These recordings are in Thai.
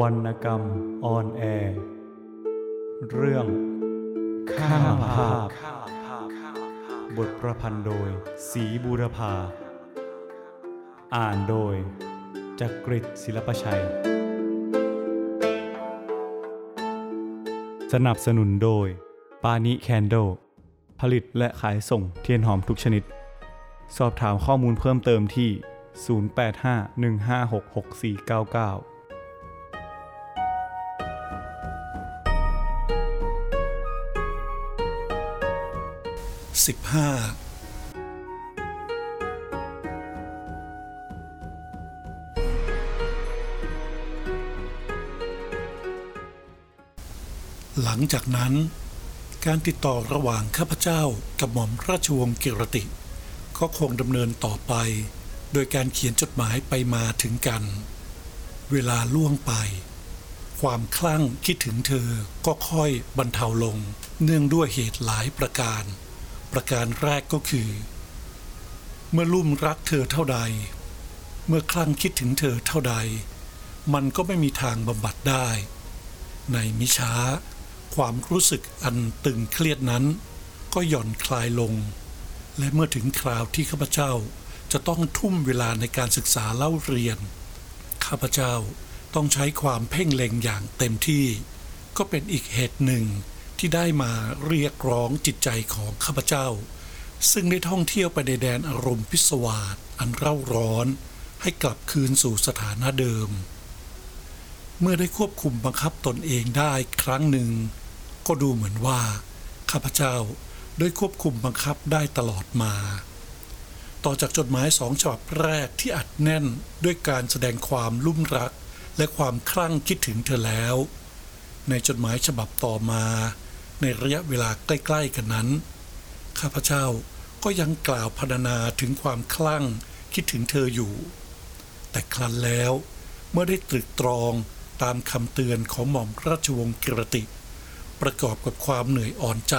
วรรณกรรมออนแอร์เรื่อง ข้าภาพ บทประพันธ์โดย สีบูรพา อ่านโดย จักริดศิลปชัย สนับสนุนโดย ปานิแคนโด ผลิตและขายส่งเทียนหอมทุกชนิด สอบถามข้อมูลเพิ่มเติมที่ 0851566499 สิบห้าหลังจากนั้น การติดต่อระหว่างข้าพเจ้ากับหม่อมราชวงศ์กิรติ ก็คงดำเนินต่อไป โดยการเขียนจดหมายไปมาถึงกัน เวลาล่วงไป ความคลั่งคิดถึงเธอก็ค่อยบรรเทาลง เนื่องด้วยเหตุหลายประการ ประการแรกก็คือ เมื่อลุ่มรักเธอเท่าใด เมื่อคลั่งคิดถึงเธอเท่าใด มันก็ไม่มีทางบำบัดได้ ในมิช้า ความรู้สึกอันตึงเครียดนั้น ก็หย่อนคลายลง และเมื่อถึงคราวที่ข้าพเจ้าจะต้องทุ่มเวลาในการศึกษาเล่าเรียน ข้าพเจ้าต้องใช้ความเพ่งเล็งอย่างเต็มที่ ก็เป็นอีกเหตุหนึ่ง ที่ได้มาเรียกร้องจิตใจของข้าพเจ้า ซึ่งได้ท่องเที่ยวไปในแดนอารมณ์พิศวาสอันเร่าร้อน ให้กลับคืนสู่สถานะเดิม เมื่อได้ควบคุมบังคับตนเองได้ครั้งหนึ่ง ก็ดูเหมือนว่าข้าพเจ้าได้ควบคุมบังคับได้ตลอดมา ต่อจากจดหมายสองฉบับแรกที่อัดแน่นด้วยการแสดงความลุ่มรักและความคลั่งคิดถึงเธอแล้ว ในจดหมายฉบับต่อมา ในระยะเวลาใกล้ๆกันนั้น ข้าพเจ้าก็ยังกล่าวพรรณนาถึงความคลั่งคิดถึงเธออยู่ แต่ครั้นแล้วเมื่อได้ตรึกตรองตามคำเตือนของหม่อมราชวงศ์กิรติ ประกอบกับความเหนื่อยอ่อนใจ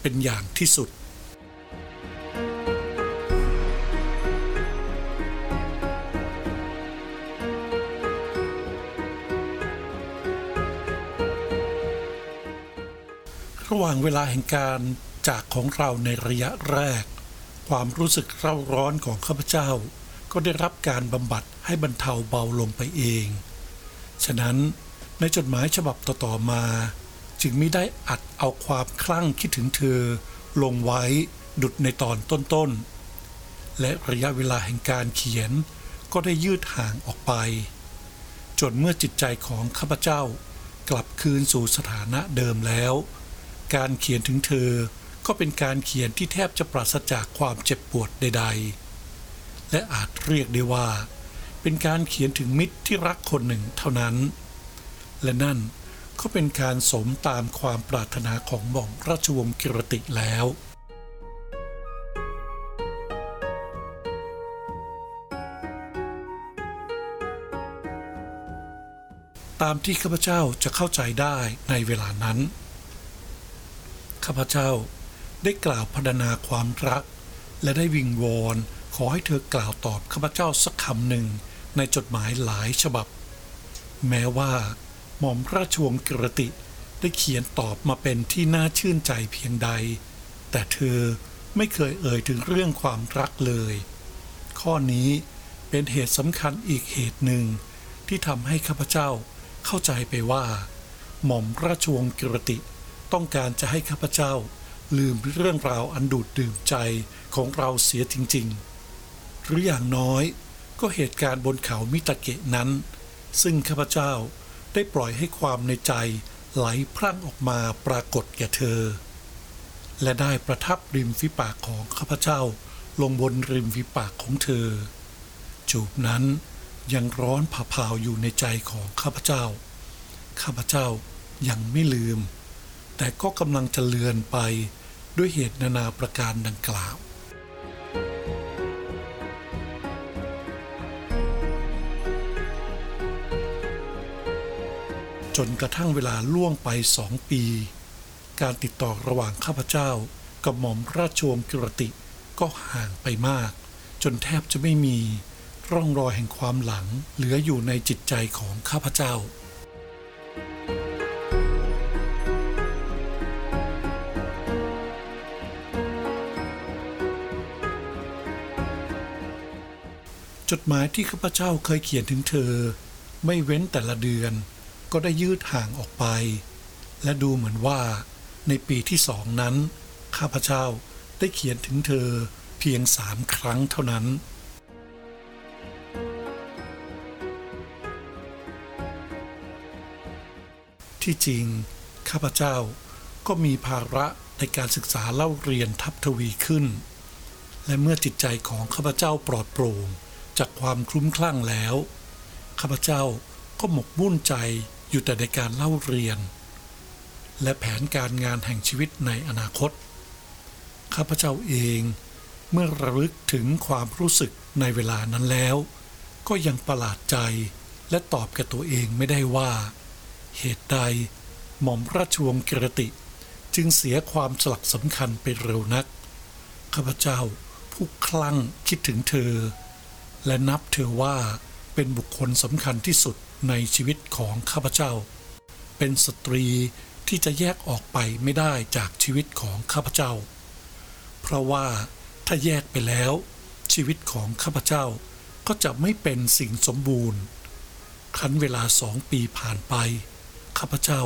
เป็นอย่างที่สุด ระหว่างเวลาแห่งการจากของเราในระยะแรก ความรู้สึกเร่าร้อนของข้าพเจ้า ก็ได้รับการบำบัดให้บรรเทาเบาลงไปเอง ฉะนั้นในจดหมายฉบับต่อๆมา จึงไม่ได้อัดเอาความคลั่งคิดถึงเธอ ลงไว้ดุดในตอนต้นๆ และระยะเวลาแห่งการเขียนก็ได้ยืดห่างออกไป จนเมื่อจิตใจของข้าพเจ้ากลับคืนสู่สถานะเดิมแล้ว การเขียนถึงเธอ ก็เป็นการเขียนที่แทบจะปราศจากความเจ็บปวดใด ๆ และอาจเรียกได้ว่า เป็นการเขียนถึงมิตรที่รักคนหนึ่งเท่านั้น และนั่นก็เป็นการสมตามความปรารถนาของหม่อมราชวงศ์กิรติแล้วตามที่ข้าพเจ้าจะเข้าใจได้ในเวลานั้น ข้าพเจ้าได้กล่าวพรรณนาความรัก และได้วิงวอนขอให้เธอกล่าวตอบข้าพเจ้าสักคำหนึ่งในจดหมายหลายฉบับ แม้ว่า หม่อมราชวงศ์กิรติได้เขียนตอบมาเป็นที่น่าชื่นใจเพียงใด แต่เธอไม่เคยเอ่ยถึงเรื่องความรักเลย ข้อนี้เป็นเหตุสำคัญอีกเหตุหนึ่ง ที่ทำให้ข้าพเจ้าเข้าใจไปว่า หม่อมราชวงศ์กิรติ ต้องการจะให้ข้าพเจ้า ลืมเรื่องราวอันดูดดื่มใจของเราเสียจริง ๆ หรืออย่างน้อยก็เหตุการณ์บนเขามิตาเกะนั้น ซึ่งข้าพเจ้าได้ปล่อยให้ความในใจไหลพรั่งออกมาปรากฏแก่เธอ และได้ประทับริมฝีปากของข้าพเจ้าลงบนริมฝีปากของเธอ จูบนั้นยังร้อนผ่าเผาอยู่ในใจของข้าพเจ้า ข้าพเจ้ายังไม่ลืม แต่ก็กำลังจะเลือนไปด้วยเหตุนานาประการดังกล่าว จนกระทั่งเวลาล่วงไปสองปี การติดต่อระหว่างข้าพเจ้ากับหม่อมราชวงศ์กิรติก็ห่างไปมาก จนแทบจะไม่มีร่องรอยแห่งความหลังเหลืออยู่ในจิตใจของข้าพเจ้า จดหมายที่ข้าพเจ้าเคยเขียนถึงเธอ ไม่เว้นแต่ละเดือน ก็ได้ยืดห่างออกไป และดูเหมือนว่าในปีที่สองนั้น ข้าพเจ้าได้เขียนถึงเธอเพียงสามครั้งเท่านั้น ที่จริง ข้าพเจ้าก็มีภาระในการศึกษาเล่าเรียนทับทวีขึ้น และเมื่อจิตใจของข้าพเจ้าปลอดโปร่ง จากความคลุ้มคลั่งแล้ว ข้าพเจ้าก็หมกมุ่นใจอยู่แต่ในการเล่าเรียน และแผนการงานแห่งชีวิตในอนาคต ข้าพเจ้าเองเมื่อระลึกถึงความรู้สึกในเวลานั้นแล้ว ก็ยังประหลาดใจและตอบกับตัวเองไม่ได้ว่า เหตุใดหม่อมราชวงศ์กิรติจึงเสียความสลักสำคัญไปเร็วนัก ข้าพเจ้าผู้คลั่งคิดถึงเธอ และนับเธอว่าเป็นบุคคลสำคัญที่สุดในชีวิตของข้าพเจ้า เป็นสตรีที่จะแยกออกไปไม่ได้จากชีวิตของข้าพเจ้า เพราะว่าถ้าแยกไปแล้ว ชีวิตของข้าพเจ้าก็จะไม่เป็นสิ่งสมบูรณ์ครั้นเวลาสองปีผ่านไป ข้าพเจ้า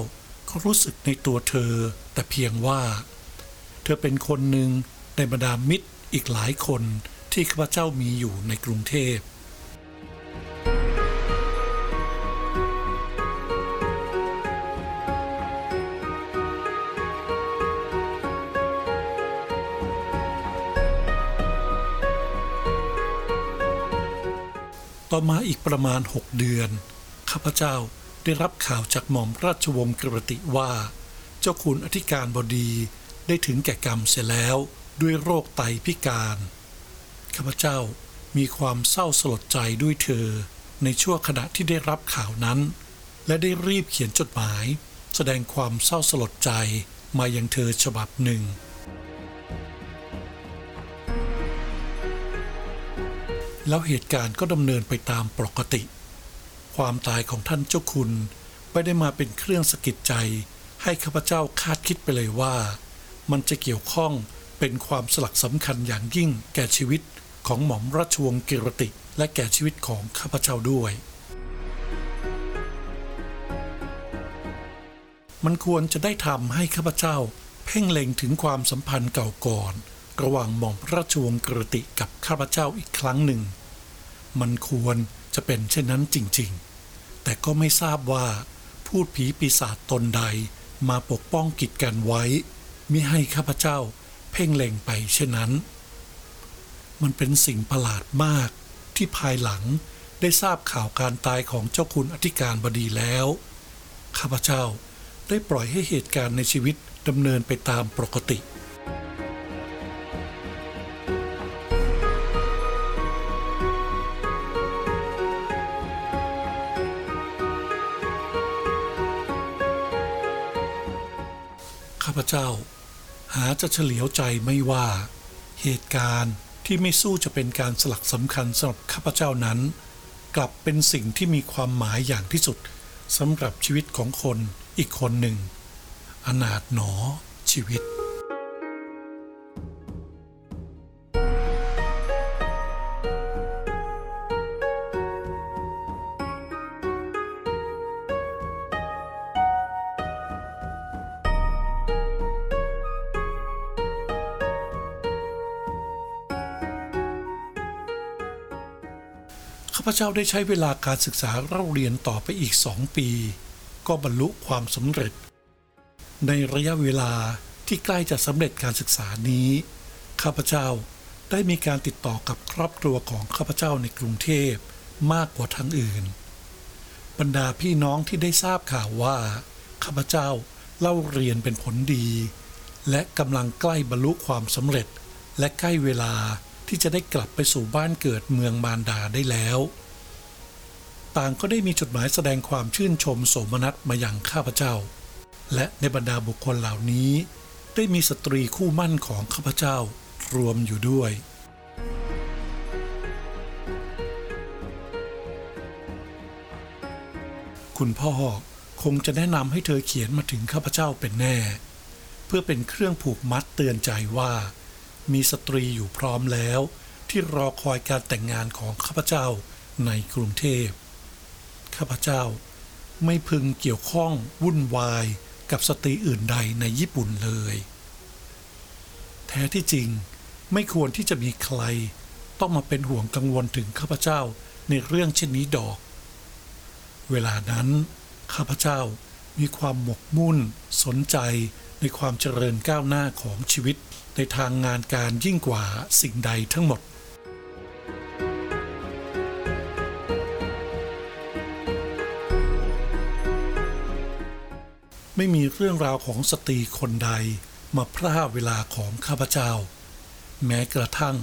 ก็รู้สึกในตัวเธอ แต่เพียงว่า เธอเป็นคนหนึ่งในบรรดามิตรอีกหลายคน ที่ข้าพเจ้ามีอยู่ในกรุงเทพต่อมาอีกประมาณหกเดือน ข้าพเจ้าได้รับข่าวจากหม่อมราชวงศ์กระติว่า เจ้าคุณอธิการบดีได้ถึงแก่กรรมเสียแล้วด้วยโรคไตพิการ ข้าพเจ้ามีความเศร้าสลดใจด้วยเธอ ในช่วงขณะที่ได้รับข่าวนั้น และได้รีบเขียนจดหมาย แสดงความเศร้าสลดใจมายังเธอฉบับหนึ่ง แล้วเหตุการณ์ก็ดำเนินไปตามปกติ ความตายของท่านเจ้าคุณไม่ได้มาเป็นเครื่องสะกิดใจ ให้ข้าพเจ้าคาดคิดไปเลยว่า มันจะเกี่ยวข้องเป็นความสลักสำคัญอย่างยิ่งแก่ชีวิต ของหม่อมราชวงศ์กิรติ และแก่ชีวิตของข้าพเจ้าด้วย มันควรจะได้ทำให้ข้าพเจ้า เพ่งเล็งถึงความสัมพันธ์เก่าก่อน ระหว่างหม่อมราชวงศ์กิรติกับข้าพเจ้าอีกครั้งหนึ่ง มันควรจะเป็นเช่นนั้นจริงๆ แต่ก็ไม่ทราบว่า พูดผีปีศาจตนใดมาปกป้องกิจกันไว้มิให้ข้าพเจ้าเพ่งเล็งไปเช่นนั้น มันเป็นสิ่งประหลาดมากที่ภายหลังได้ทราบข่าวการตายของเจ้าคุณอธิการบดีแล้ว ข้าพเจ้าได้ปล่อยให้เหตุการณ์ในชีวิตดำเนินไปตามปกติข้าพเจ้า หาจะเฉลียวใจไม่ว่า เหตุการณ์ ที่ไม่สู้จะเป็นการสลักสำคัญสำหรับข้าพเจ้านั้น กลับเป็นสิ่งที่มีความหมายอย่างที่สุดสำหรับชีวิตของคนอีกคนหนึ่ง อนาถหนอชีวิต ข้าพเจ้าได้ใช้เวลาการศึกษาเล่าเรียนต่อไปอีกสองปี ก็บรรลุความสำเร็จ ในระยะเวลาที่ใกล้จะสำเร็จการศึกษานี้ ข้าพเจ้าได้มีการติดต่อกับครอบครัวของข้าพเจ้าในกรุงเทพมากกว่าทางอื่น บรรดาพี่น้องที่ได้ทราบข่าวว่า ข้าพเจ้าเล่าเรียนเป็นผลดี และกำลังใกล้บรรลุความสำเร็จ และใกล้เวลาที่จะได้กลับไปสู่บ้านเกิดเมืองมารดาได้แล้ว ต่างก็ได้มีจดหมายแสดงความชื่นชมโสมนัสมาอย่างข้าพเจ้า และในบรรดาบุคคลเหล่านี้ ได้มีสตรีคู่มั่นของข้าพเจ้ารวมอยู่ด้วย คุณพ่อคงจะแนะนำให้เธอเขียนมาถึงข้าพเจ้าเป็นแน่ เพื่อเป็นเครื่องผูกมัดเตือนใจว่า มีสตรีอยู่พร้อมแล้ว ที่รอคอยการแต่งงานของข้าพเจ้าในกรุงเทพ ข้าพเจ้า ไม่พึงเกี่ยวข้องวุ่นวายกับสตรีอื่นใดในญี่ปุ่นเลย แท้ที่จริงไม่ควรที่จะมีใคร ต้องมาเป็นห่วงกังวลถึงข้าพเจ้าในเรื่องเช่นนี้ดอก เวลานั้น ข้าพเจ้ามีความหมกมุ่น สนใจในความเจริญก้าวหน้าของชีวิตในทางงานการยิ่งกว่าสิ่งใดทั้งหมด ไม่มีเรื่องราวของสตรีคนใดมาพร่าเวลาของข้าพเจ้า แม้กระทั่ง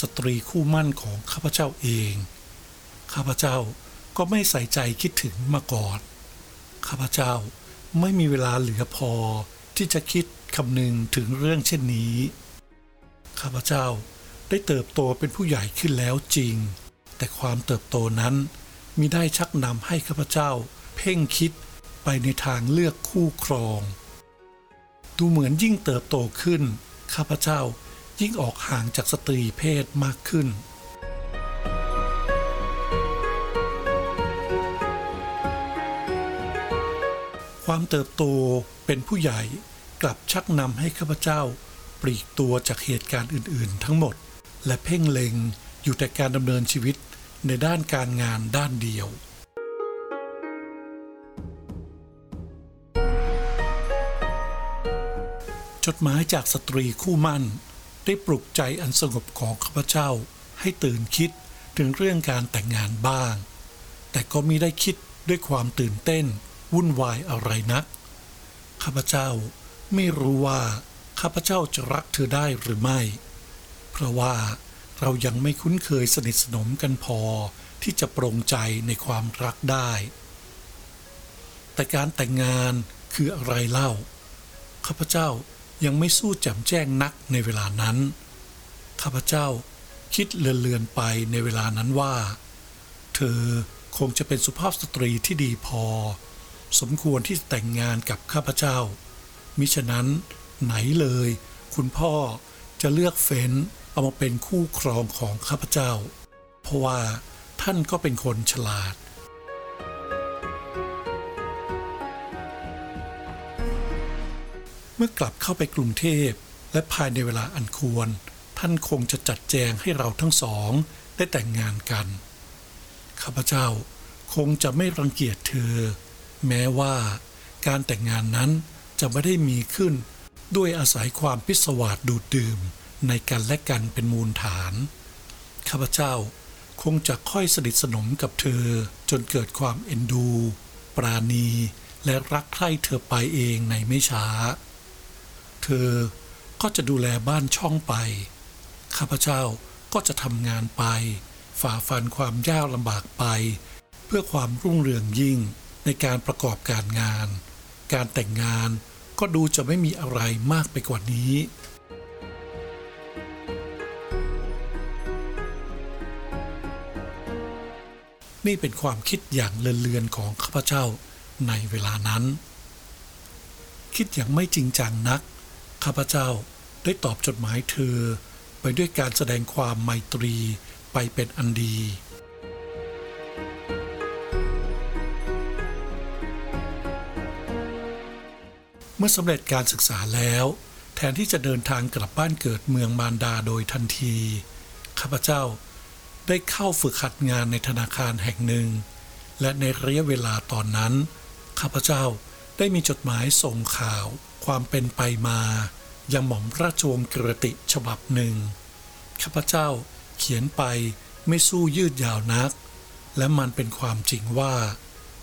สตรีคู่มั่นของข้าพเจ้าเอง ข้าพเจ้าก็ไม่ใส่ใจคิดถึงมาก่อนข้าพเจ้าไม่มีเวลาเหลือพอที่จะคิดคำนึงถึงเรื่องเช่นนี้ ข้าพเจ้าได้เติบโตเป็นผู้ใหญ่ขึ้นแล้วจริง แต่ความเติบโตนั้นมิได้ชักนำให้ข้าพเจ้า เพ่งคิด ไปในทางเลือกคู่ครอง ดูเหมือนยิ่งเติบโตขึ้น ข้าพเจ้ายิ่งออกห่างจากสตรีเพศมากขึ้น ความเติบโตเป็นผู้ใหญ่กลับชักนำให้ข้าพเจ้าปลีกตัวจากเหตุการณ์อื่น ๆ ทั้งหมด และเพ่งเล็งอยู่แต่การดำเนินชีวิตในด้านการงานด้านเดียว จดหมายจากสตรีคู่มั่น ได้ปลุกใจอันสงบของข้าพเจ้าให้ตื่นคิดถึงเรื่องการแต่งงานบ้าง แต่ก็มิได้คิดด้วยความตื่นเต้น วุ่นวายอะไรนัก ข้าพเจ้าไม่รู้ว่าข้าพเจ้าจะรักเธอได้หรือไม่ เพราะว่าเรายังไม่คุ้นเคยสนิทสนมกันพอที่จะปรงใจในความรักได้ แต่การแต่งงานคืออะไรเล่า ข้าพเจ้า ยังไม่สู้แจ่มแจ้งนักในเวลานั้น ข้าพเจ้าคิดเลือนๆไปในเวลานั้นว่า เธอคงจะเป็นสุภาพสตรีที่ดีพอ สมควรที่จะแต่งงานกับข้าพเจ้า มิฉะนั้นไหนเลย คุณพ่อจะเลือกเฟ้นเอามาเป็นคู่ครองของข้าพเจ้า เพราะว่าท่านก็เป็นคนฉลาด เมื่อกลับเข้าไปกรุงเทพ และภายในเวลาอันควร ท่านคงจะจัดแจงให้เราทั้งสองได้แต่งงานกัน ข้าพเจ้าคงจะไม่รังเกียจเธอ แม้ว่าการแต่งงานนั้นจะไม่ได้มีขึ้น ด้วยอาศัยความพิศวาสดูดดื่มในกันและกันเป็นมูลฐาน ข้าพเจ้าคงจะค่อยสนิทสนมกับเธอจนเกิดความเอ็นดู ปราณีและรักใคร่เธอไปเองในไม่ช้า เธอก็จะดูแลบ้านช่องไป ข้าพเจ้าก็จะทำงานไป ฝ่าฟันความยากลำบากไป เพื่อความรุ่งเรืองยิ่งในการประกอบการงาน การแต่งงานก็ดูจะไม่มีอะไรมากไปกว่านี้ นี่เป็นความคิดอย่างเลือนๆของข้าพเจ้าในเวลานั้น คิดอย่างไม่จริงจังนัก ข้าพเจ้าได้ตอบจดหมายเธอไปด้วยการแสดงความไมตรีไปเป็นอันดี เมื่อสำเร็จการศึกษาแล้ว แทนที่จะเดินทางกลับบ้านเกิดเมืองมารดาโดยทันที ข้าพเจ้าได้เข้าฝึกหัดงานในธนาคารแห่งหนึ่ง และในระยะเวลาตอนนั้น ข้าพเจ้า ได้มีจดหมายส่งข่าวความเป็นไปมายังหม่อมราชวงศ์กิรติฉบับหนึ่ง ข้าพเจ้าเขียนไปไม่สู้ยืดยาวนัก และมันเป็นความจริงว่า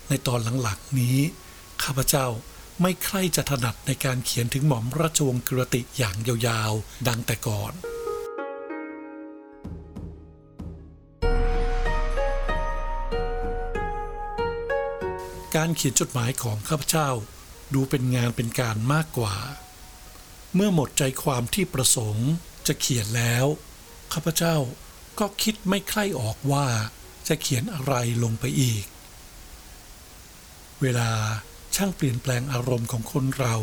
ในตอนหลังๆนี้ ข้าพเจ้าไม่ใคร่จะถนัดในการเขียนถึงหม่อมราชวงศ์กิรติอย่างยาวๆ ดังแต่ก่อน การเขียนจดหมายของข้าพเจ้าดูเป็นงานเป็นการมากกว่า เมื่อหมดใจความที่ประสงค์จะเขียนแล้ว ข้าพเจ้าก็คิดไม่ใคร่ออกว่าจะเขียนอะไรลงไปอีก เวลาช่างเปลี่ยนแปลงอารมณ์ของคนเรา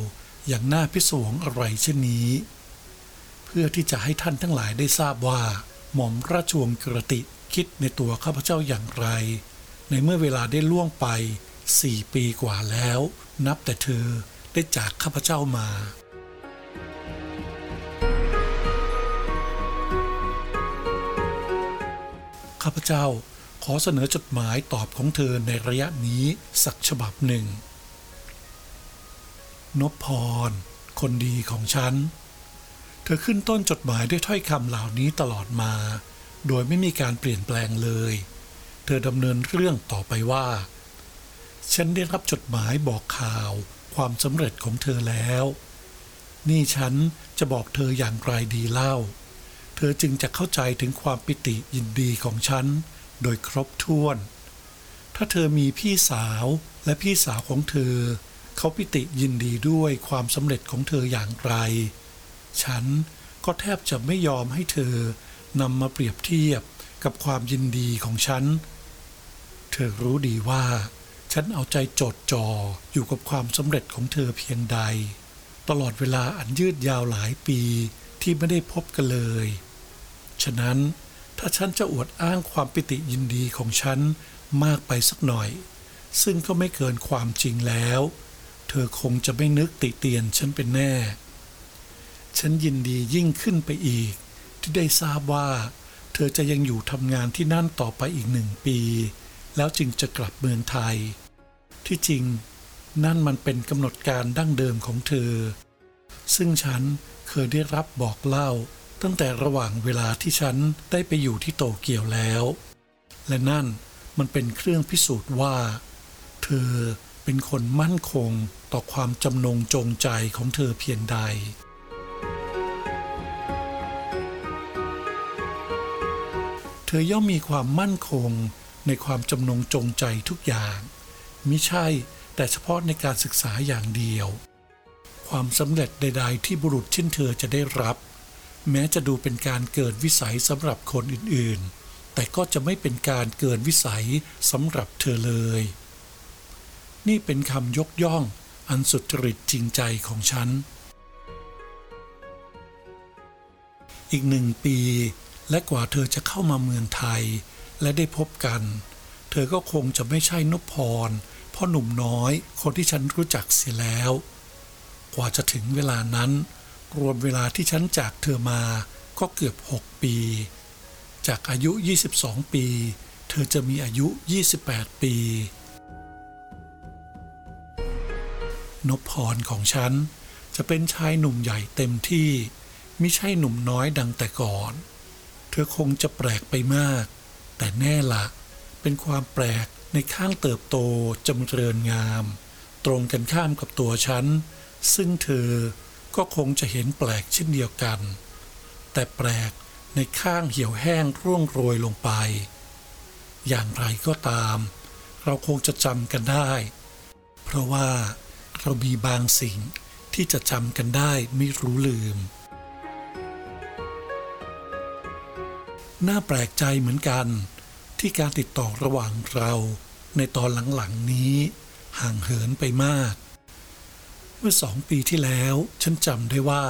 อย่างน่าพิศวงอะไรเช่นนี้ เพื่อที่จะให้ท่านทั้งหลายได้ทราบว่า หม่อมราชวงศ์กระติคิดในตัวข้าพเจ้าอย่างไร ในเมื่อเวลาได้ล่วงไป สี่ปีกว่าแล้ว นับแต่เธอได้จากข้าพเจ้ามา ข้าพเจ้าขอเสนอจดหมายตอบของเธอในระยะนี้สักฉบับหนึ่ง นพพร คนดีของฉัน เธอขึ้นต้นจดหมายด้วยถ้อยคำเหล่านี้ตลอดมา โดยไม่มีการเปลี่ยนแปลงเลย เธอดำเนินเรื่องต่อไปว่า ฉันได้รับจดหมายบอกข่าวความสำเร็จของเธอแล้ว นี่ฉันจะบอกเธออย่างไรดีเล่า เธอจึงจะเข้าใจถึงความปิติยินดีของฉัน โดยครบถ้วน ถ้าเธอมีพี่สาวและพี่สาวของเธอ เขาปิติยินดีด้วยความสำเร็จของเธออย่างไร ฉันก็แทบจะไม่ยอมให้เธอนำมาเปรียบเทียบกับความยินดีของฉัน เธอรู้ดีว่า ฉันเอาใจจดจ่ออยู่กับความสำเร็จของเธอเพียงใด ตลอดเวลาอันยืดยาวหลายปีที่ไม่ได้พบกันเลย ฉะนั้นถ้าฉันจะอวดอ้างความปิติยินดีของฉันมากไปสักหน่อย ซึ่งก็ไม่เกินความจริงแล้ว เธอคงจะไม่นึกติเตียนฉันเป็นแน่ ฉันยินดียิ่งขึ้นไปอีก ที่ได้ทราบว่า เธอจะยังอยู่ทำงานที่นั่นต่อไปอีกหนึ่งปี แล้วจึงจะกลับเมืองไทย ที่จริงนั่นมันเป็นกำหนดการดั้งเดิมของเธอ ซึ่งฉันเคยได้รับบอกเล่า ตั้งแต่ระหว่างเวลาที่ฉันได้ไปอยู่ที่โตเกียวแล้ว และนั่นมันเป็นเครื่องพิสูจน์ว่า เธอเป็นคนมั่นคงต่อความจำนงจงใจของเธอเพียงใดเธอย่อมมีความมั่นคง ในความจำนงจงใจทุกอย่างมิใช่แต่เฉพาะในการศึกษาอย่างเดียว ความสำเร็จใดๆที่บุรุษเช่นเธอจะได้รับ แม้จะดูเป็นการเกิดวิสัยสำหรับคนอื่นๆ แต่ก็จะไม่เป็นการเกินวิสัยสำหรับเธอเลย นี่เป็นคำยกย่องอันสุจริตจริงใจของฉัน อีกหนึ่งปีและกว่าเธอจะเข้ามาเมืองไทย และได้พบกัน เธอก็คงจะไม่ใช่นพพรพ่อหนุ่มน้อยคนที่ฉันรู้จักเสียแล้ว กว่าจะถึงเวลานั้น รวมเวลาที่ฉันจากเธอมาก็เกือบ 6 ปี จากอายุ 22 ปี เธอจะมีอายุ 28 ปีนพพรของฉัน จะเป็นชายหนุ่มใหญ่เต็มที่ ไม่ใช่หนุ่มน้อยดังแต่ก่อน เธอคงจะแปลกไปมาก แต่แน่ละเป็นความแปลกในข้างเติบโตจำเริญงาม ตรงกันข้ามกับตัวฉัน ซึ่งเธอก็คงจะเห็นแปลกเช่นเดียวกัน แต่แปลกในข้างเหี่ยวแห้งร่วงโรยลงไป อย่างไรก็ตาม เราคงจะจำกันได้ เพราะว่าเรามีบางสิ่งที่จะจำกันได้ไม่รู้ลืม น่าแปลกใจเหมือนกัน ที่การติดต่อระหว่างเรา ในตอนหลังๆนี้ ห่างเหินไปมาก เมื่อสองปีที่แล้ว ฉันจำได้ว่า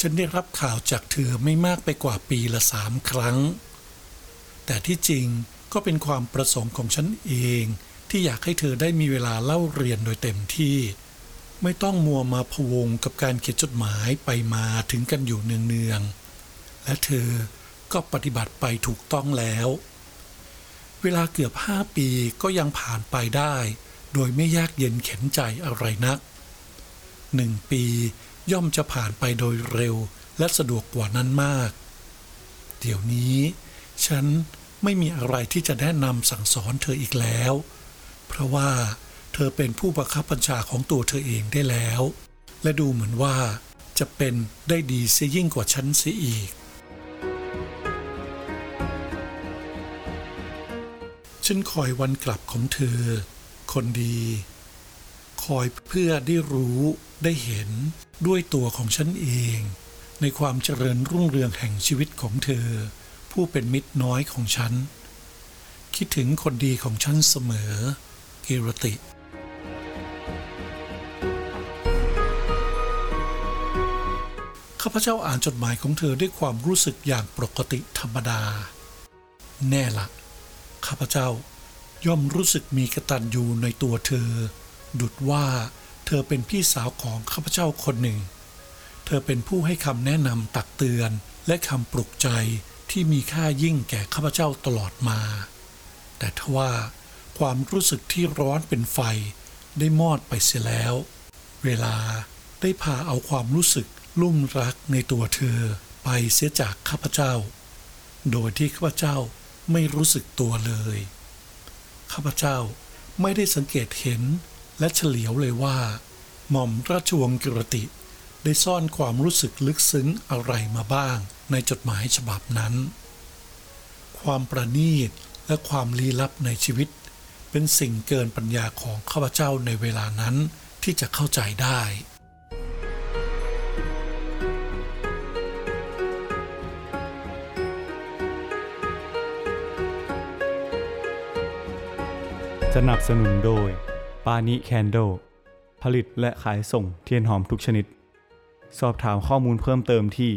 ฉันได้รับข่าวจากเธอไม่มากไปกว่าปีละสามครั้ง แต่ที่จริงก็เป็นความประสงค์ของฉันเอง ที่อยากให้เธอได้มีเวลาเล่าเรียนโดยเต็มที่ ไม่ต้องมัวมาพวงกับการเขียนจดหมายไปมาถึงกันอยู่เนืองๆและเธอ ก็ปฏิบัติไปถูกต้องแล้ว เวลาเกือบห้าปีก็ยังผ่านไปได้ โดยไม่ยากเย็นเข็นใจอะไรนักหนึ่งปีย่อมจะผ่านไปโดยเร็วและสะดวกกว่านั้นมาก เดี๋ยวนี้ ฉันไม่มีอะไรที่จะแนะนำสั่งสอนเธออีกแล้ว เพราะว่าเธอเป็นผู้บังคับบัญชาของตัวเธอเองได้แล้ว และดูเหมือนว่าจะเป็นได้ดีเสียยิ่งกว่าฉันเสียอีก ฉันคอยวันกลับของเธอ คนดี คอยเพื่อได้รู้ได้เห็นด้วยตัวของฉันเอง ในความเจริญรุ่งเรืองแห่งชีวิตของเธอ ผู้เป็นมิตรน้อยของฉัน คิดถึงคนดีของฉันเสมอกิรติข้าพเจ้าอ่านจดหมายของเธอด้วยความรู้สึกอย่างปกติธรรมดา แน่ละ ข้าพเจ้าย่อมรู้สึกมีกระตัญญูในตัวเธอ ดุดว่าเธอเป็นพี่สาวของข้าพเจ้าคนหนึ่ง เธอเป็นผู้ให้คำแนะนำตักเตือนและคำปลุกใจที่มีค่ายิ่งแก่ข้าพเจ้าตลอดมา แต่ทว่าความรู้สึกที่ร้อนเป็นไฟได้มอดไปเสียแล้ว เวลาได้พาเอาความรู้สึกลุ่มรักในตัวเธอไปเสียจากข้าพเจ้า โดยที่ข้าพเจ้า ไม่รู้สึกตัวเลย ข้าพเจ้าไม่ได้สังเกตเห็นและเฉลียวเลยว่า หม่อมราชวงศ์กิรติ ได้ซ่อนความรู้สึกลึกซึ้งอะไรมาบ้างในจดหมายฉบับนั้น ความประณีตและความลี้ลับในชีวิต เป็นสิ่งเกินปัญญาของข้าพเจ้าในเวลานั้นที่จะเข้าใจได้ สนับสนุนโดย ปานิแคนโด ผลิตและขายส่งเทียนหอมทุกชนิด สอบถามข้อมูลเพิ่มเติมที่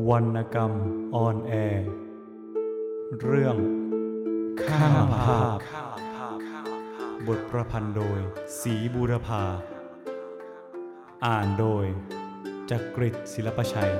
0851566499 วรรณกรรมออนแอร์เรื่อง ข้ามภาพ บทประพันธ์โดย สีบูรพา อ่านโดย จักริดศิลปชัย